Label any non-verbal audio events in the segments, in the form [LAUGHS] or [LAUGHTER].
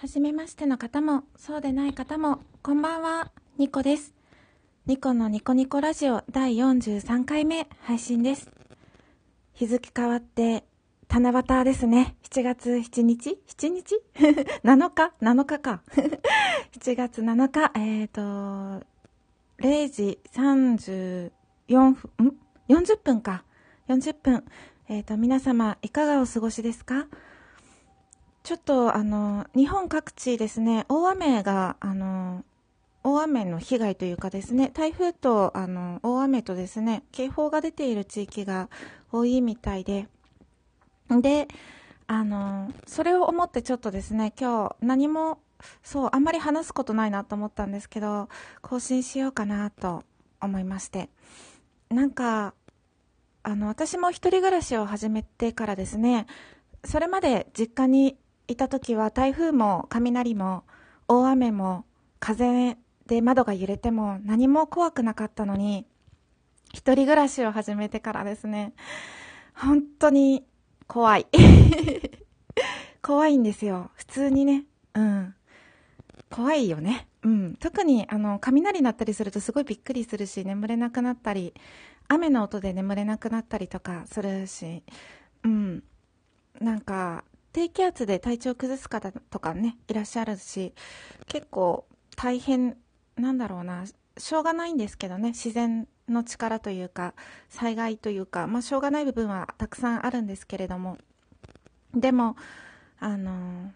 はじめましての方も、そうでない方も、こんばんは、ニコです。ニコのニコニコラジオ第43回目配信です。日付変わって、七夕ですね。7月7日 ?7 日 [LAUGHS] ?7 日 ?7 日か。[LAUGHS] 7月7日、えっ、ー、と、0時34分、ん ?40 分か。40分。えっ、ー、と、皆様、いかがお過ごしですか？ちょっとあの日本各地ですね大雨があの大雨の被害というかですね台風とあの大雨とですね警報が出ている地域が多いみたいでであのそれを思ってちょっとですね今日何もそうあんまり話すことないなと思ったんですけど更新しようかなと思いまして。なんかあの私も一人暮らしを始めてからですねそれまで実家にいた時は台風も雷も大雨も風で窓が揺れても何も怖くなかったのに一人暮らしを始めてからですね。本当に怖い。[LAUGHS] 怖いんですよ。普通にね。うん。怖いよね。うん。特にあの雷鳴ったりするとすごいびっくりするし眠れなくなったり雨の音で眠れなくなったりとかするし。うん。なんか低気圧で体調崩す方とかねいらっしゃるし結構大変なんだろうな。しょうがないんですけどね自然の力というか災害というか、まあ、しょうがない部分はたくさんあるんですけれども。でもあの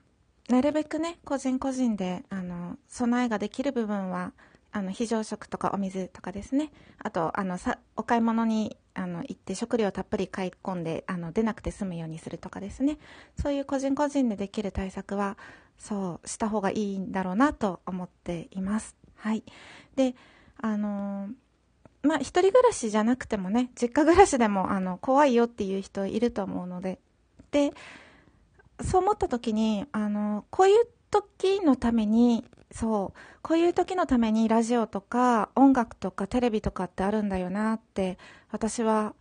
なるべくね個人個人であの備えができる部分はあの非常食とかお水とかですね。あとあのさお買い物にあの行って食料をたっぷり買い込んであの出なくて済むようにするとかですね。そういう個人個人でできる対策はそうした方がいいんだろうなと思っています。はい、であのまあ一人暮らしじゃなくてもね実家暮らしでもあの怖いよっていう人いると思うので。でそう思った時にあのこういう時のためにそう。こういう時のためにラジオとか音楽とかテレビとかってあるんだよなって私は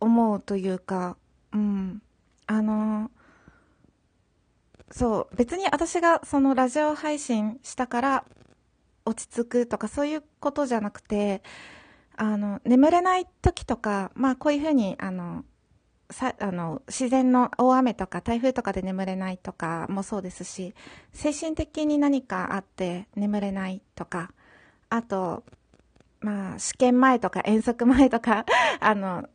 思うというかうん。あのそう。別に私がそのラジオ配信したから落ち着くとかそういうことじゃなくてあの眠れない時とかまあこういうふうにあのさあの自然の大雨とか台風とかで眠れないとかもそうですし精神的に何かあって眠れないとかあと、まあ、試験前とか遠足前とか [LAUGHS] あの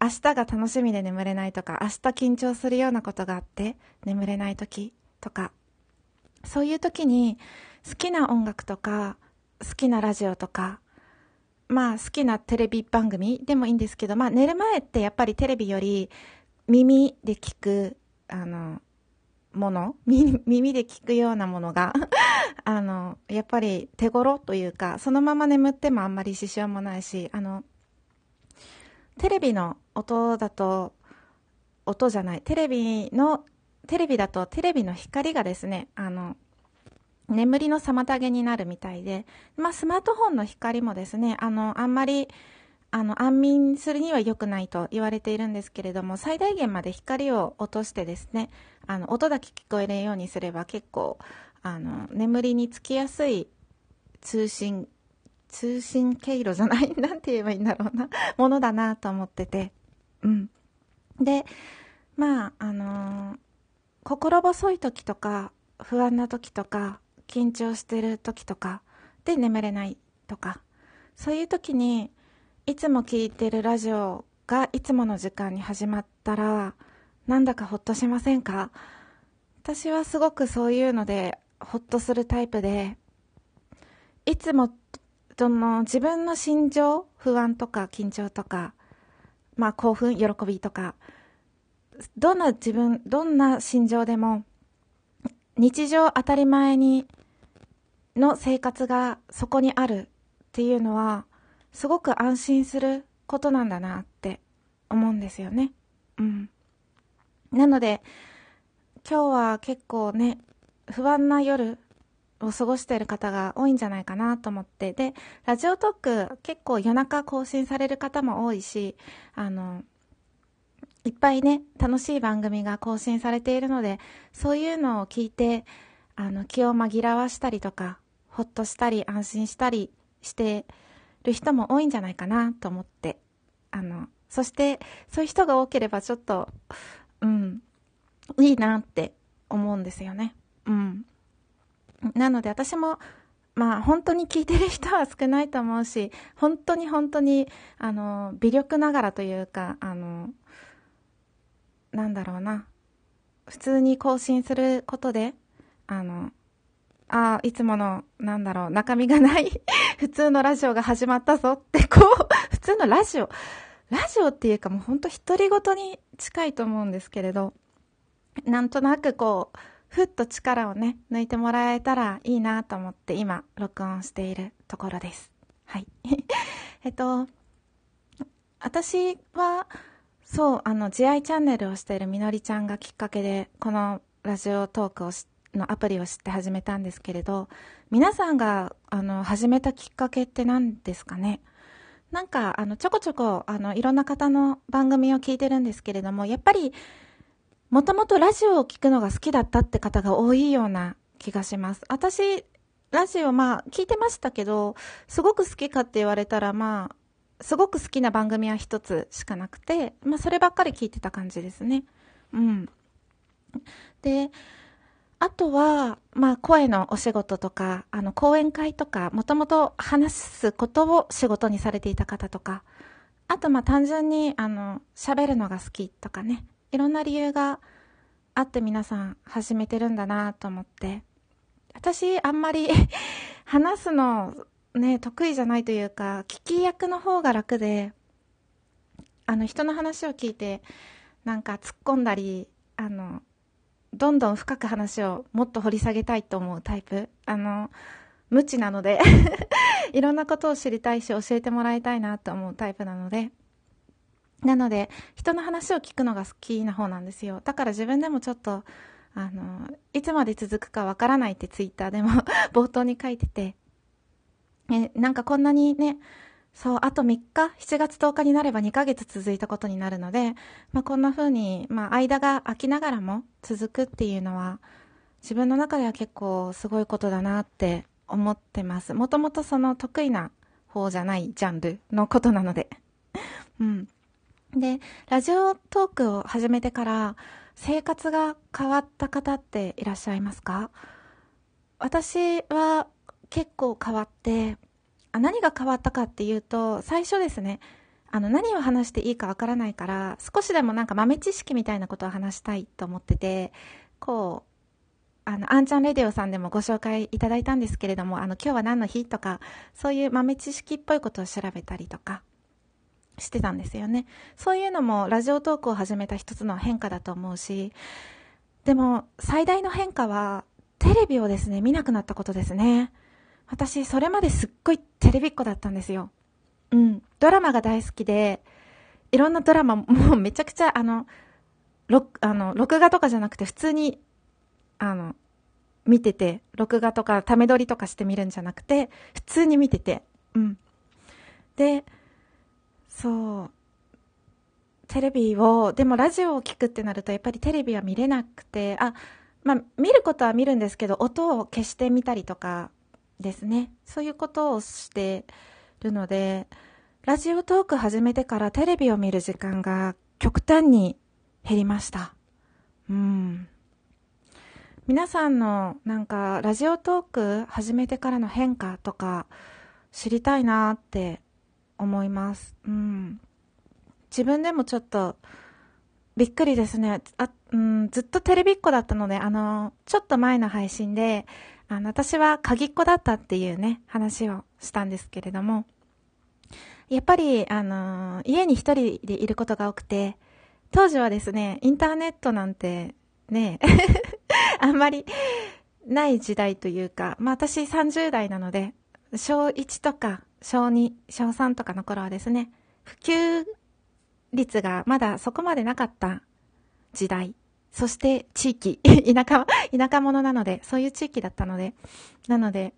明日が楽しみで眠れないとか明日緊張するようなことがあって眠れない時とかそういう時に好きな音楽とか好きなラジオとかまあ好きなテレビ番組でもいいんですけど、まあ寝る前ってやっぱりテレビより耳で聞く、あの、もの耳で聞くようなものが [LAUGHS] あの、やっぱり手頃というか、そのまま眠ってもあんまり支障もないし、あの、テレビの音だと、音じゃない、テレビの、テレビだとテレビの光がですね、あの、眠りの妨げになるみたいで、まあ、スマートフォンの光もですね、あの、あんまり、あの、安眠するには良くないと言われているんですけれども、最大限まで光を落としてですね、あの、音だけ聞こえるようにすれば結構、あの、眠りにつきやすい通信、通信経路じゃない、[LAUGHS] なんて言えばいいんだろうな、ものだなと思ってて、うん。で、まあ、あのー、心細い時とか、不安な時とか、緊張してる時とかで眠れないとかそういう時にいつも聞いてるラジオがいつもの時間に始まったらなんだかほっとしませんか？私はすごくそういうのでほっとするタイプでいつもその自分の心情不安とか緊張とかまあ興奮喜びとかどんな自分どんな心情でも日常当たり前にの生活がそこにあるっていうのはすごく安心することなんだなって思うんですよね。うん。なので今日は結構ね不安な夜を過ごしている方が多いんじゃないかなと思ってでラジオトーク結構夜中更新される方も多いしあのいっぱいね、楽しい番組が更新されているので、そういうのを聞いて、あの、気を紛らわしたりとか、ほっとしたり、安心したりしてる人も多いんじゃないかなと思って、あの、そして、そういう人が多ければちょっと、うん、いいなって思うんですよね。うん。なので私も、まあ本当に聞いてる人は少ないと思うし、本当に本当に、あの、微力ながらというか、あの、なんだろうな。普通に更新することで、あの、ああ、いつもの、なんだろう、中身がない [LAUGHS] 普通のラジオが始まったぞって、こう、[LAUGHS] 普通のラジオ、ラジオっていうかもうほんと独り言に近いと思うんですけれど、なんとなくこう、ふっと力をね、抜いてもらえたらいいなと思って今、録音しているところです。はい。[LAUGHS] えっと、私は、そう、あの、慈愛チャンネルをしているみのりちゃんがきっかけで、このラジオトークを知ってのアプリを知って始めたんですけれど、皆さんが、あの、始めたきっかけって何ですかね？なんか、あの、ちょこちょこ、あの、いろんな方の番組を聞いてるんですけれども、やっぱり、もともとラジオを聞くのが好きだったって方が多いような気がします。私、ラジオ、まあ、聞いてましたけど、すごく好きかって言われたら、まあ、すごく好きな番組は一つしかなくて、まあ、そればっかり聞いてた感じですね。うん。で、あとは、まあ、声のお仕事とか、あの、講演会とか、もともと話すことを仕事にされていた方とか、あと、まあ、単純に、あの、喋るのが好きとかね、いろんな理由があって皆さん始めてるんだなと思って。私、あんまり [LAUGHS] 話すのね、得意じゃないというか、聞き役の方が楽で、あの、人の話を聞いて、なんか突っ込んだり、あの、どんどん深く話をもっと掘り下げたいと思うタイプ。あの、無知なので [LAUGHS] いろんなことを知りたいし教えてもらいたいなと思うタイプなので、なので、人の話を聞くのが好きな方なんですよ。だから自分でもちょっと、あの、いつまで続くかわからないってツイッターでも [LAUGHS] 冒頭に書いてて、え、なんかこんなにね、そう、あと3日、7月10日になれば2ヶ月続いたことになるので、まあこんな風に、まあ間が空きながらも続くっていうのは、自分の中では結構すごいことだなって思ってます。もともとその得意な方じゃないジャンルのことなので。[LAUGHS] うん。で、ラジオトークを始めてから生活が変わった方っていらっしゃいますか？私は結構変わって、あ何が変わったかっていうと、最初ですね、あの何を話していいかわからないから、少しでもなんか豆知識みたいなことを話したいと思ってて、こう、あの、アンちゃんレディオさんでもご紹介いただいたんですけれども、あの、今日は何の日とか、そういう豆知識っぽいことを調べたりとか、してたんですよね。そういうのもラジオトークを始めた一つの変化だと思うし、でも最大の変化はテレビをですね、見なくなったことですね。私、それまですっごいテレビっ子だったんですよ。うん。ドラマが大好きで、いろんなドラマ、[LAUGHS] もうめちゃくちゃ、あの、録、あの、録画とかじゃなくて普通に、あの、見てて、録画とか、ため撮りとかして見るんじゃなくて、普通に見てて、うん。で、そう。テレビを、でもラジオを聞くってなると、やっぱりテレビは見れなくて、あ、まあ、見ることは見るんですけど、音を消してみたりとかですね。そういうことをしているので、ラジオトーク始めてからテレビを見る時間が極端に減りました。うん。皆さんのなんかラジオトーク始めてからの変化とか知りたいなって思います。うん。自分でもちょっと、びっくりですね。あ、うん、ずっとテレビっ子だったので、あの、ちょっと前の配信で、あの、私は鍵っ子だったっていうね、話をしたんですけれども、やっぱり、あの、家に一人でいることが多くて、当時はですね、インターネットなんて、ね、[LAUGHS] あんまりない時代というか、まあ私30代なので、小1とか小2、小3とかの頃はですね、普及率がまだそこまでなかった時代、そして地域、[LAUGHS] 田舎、田舎者なので、そういう地域だったので、なので、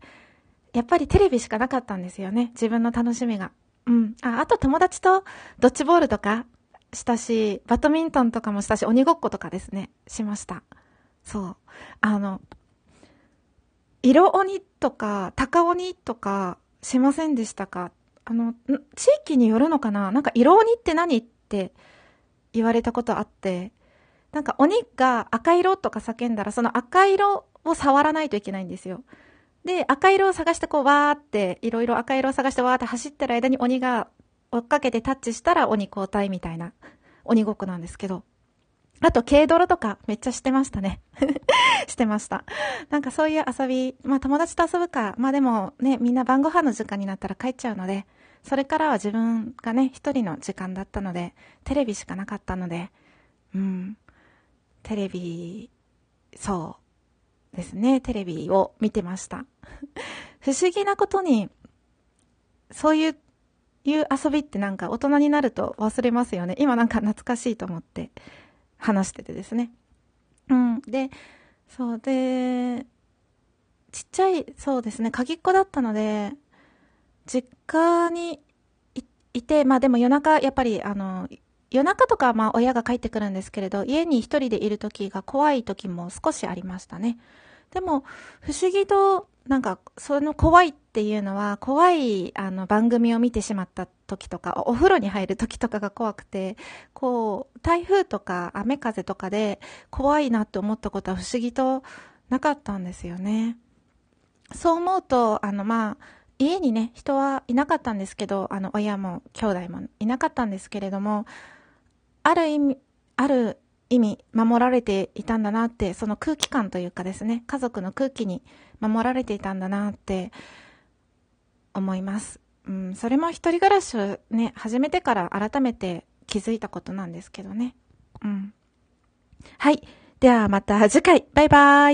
やっぱりテレビしかなかったんですよね、自分の楽しみが。うん。あ、あと友達とドッジボールとか、したし、バドミントンとかもしたし、鬼ごっことかですね、しました。そう。あの、色鬼とか、高鬼とか、しませんでしたか？あの、地域によるのかな？なんか色鬼って何？って言われたことあって、なんか鬼が赤色とか叫んだら、その赤色を触らないといけないんですよ。で、赤色を探してこう、わーって、いろいろ赤色を探してわーって走ってる間に鬼が追っかけてタッチしたら鬼交代みたいな鬼ごっこなんですけど。あと、軽泥とかめっちゃしてましたね。[LAUGHS] してました。なんかそういう遊び、まあ友達と遊ぶか、まあでもね、みんな晩ご飯の時間になったら帰っちゃうので、それからは自分がね、一人の時間だったので、テレビしかなかったので、うん、テレビ、そうですね、テレビを見てました。[LAUGHS] 不思議なことに、そういういう遊びってなんか大人になると忘れますよね。今なんか懐かしいと思って話しててですね。うん。で、そうで、ちっちゃい、そうですね、鍵っ子だったので、実家にいて、まあでも夜中、やっぱりあの、夜中とかまあ親が帰ってくるんですけれど、家に一人でいる時が怖い時も少しありましたね。でも、不思議となんか、その怖いっていうのは、怖い、あの、番組を見てしまった時とか、お風呂に入る時とかが怖くて、こう、台風とか雨風とかで怖いなって思ったことは不思議となかったんですよね。そう思うと、あの、まあ、家にね、人はいなかったんですけど、あの、親も兄弟もいなかったんですけれども、ある意味、ある意味守られていたんだなって、その空気感というかですね、家族の空気に守られていたんだなって思います。うん、それも一人暮らしをね、始めてから改めて気づいたことなんですけどね。うん。はい。ではまた次回。バイバーイ。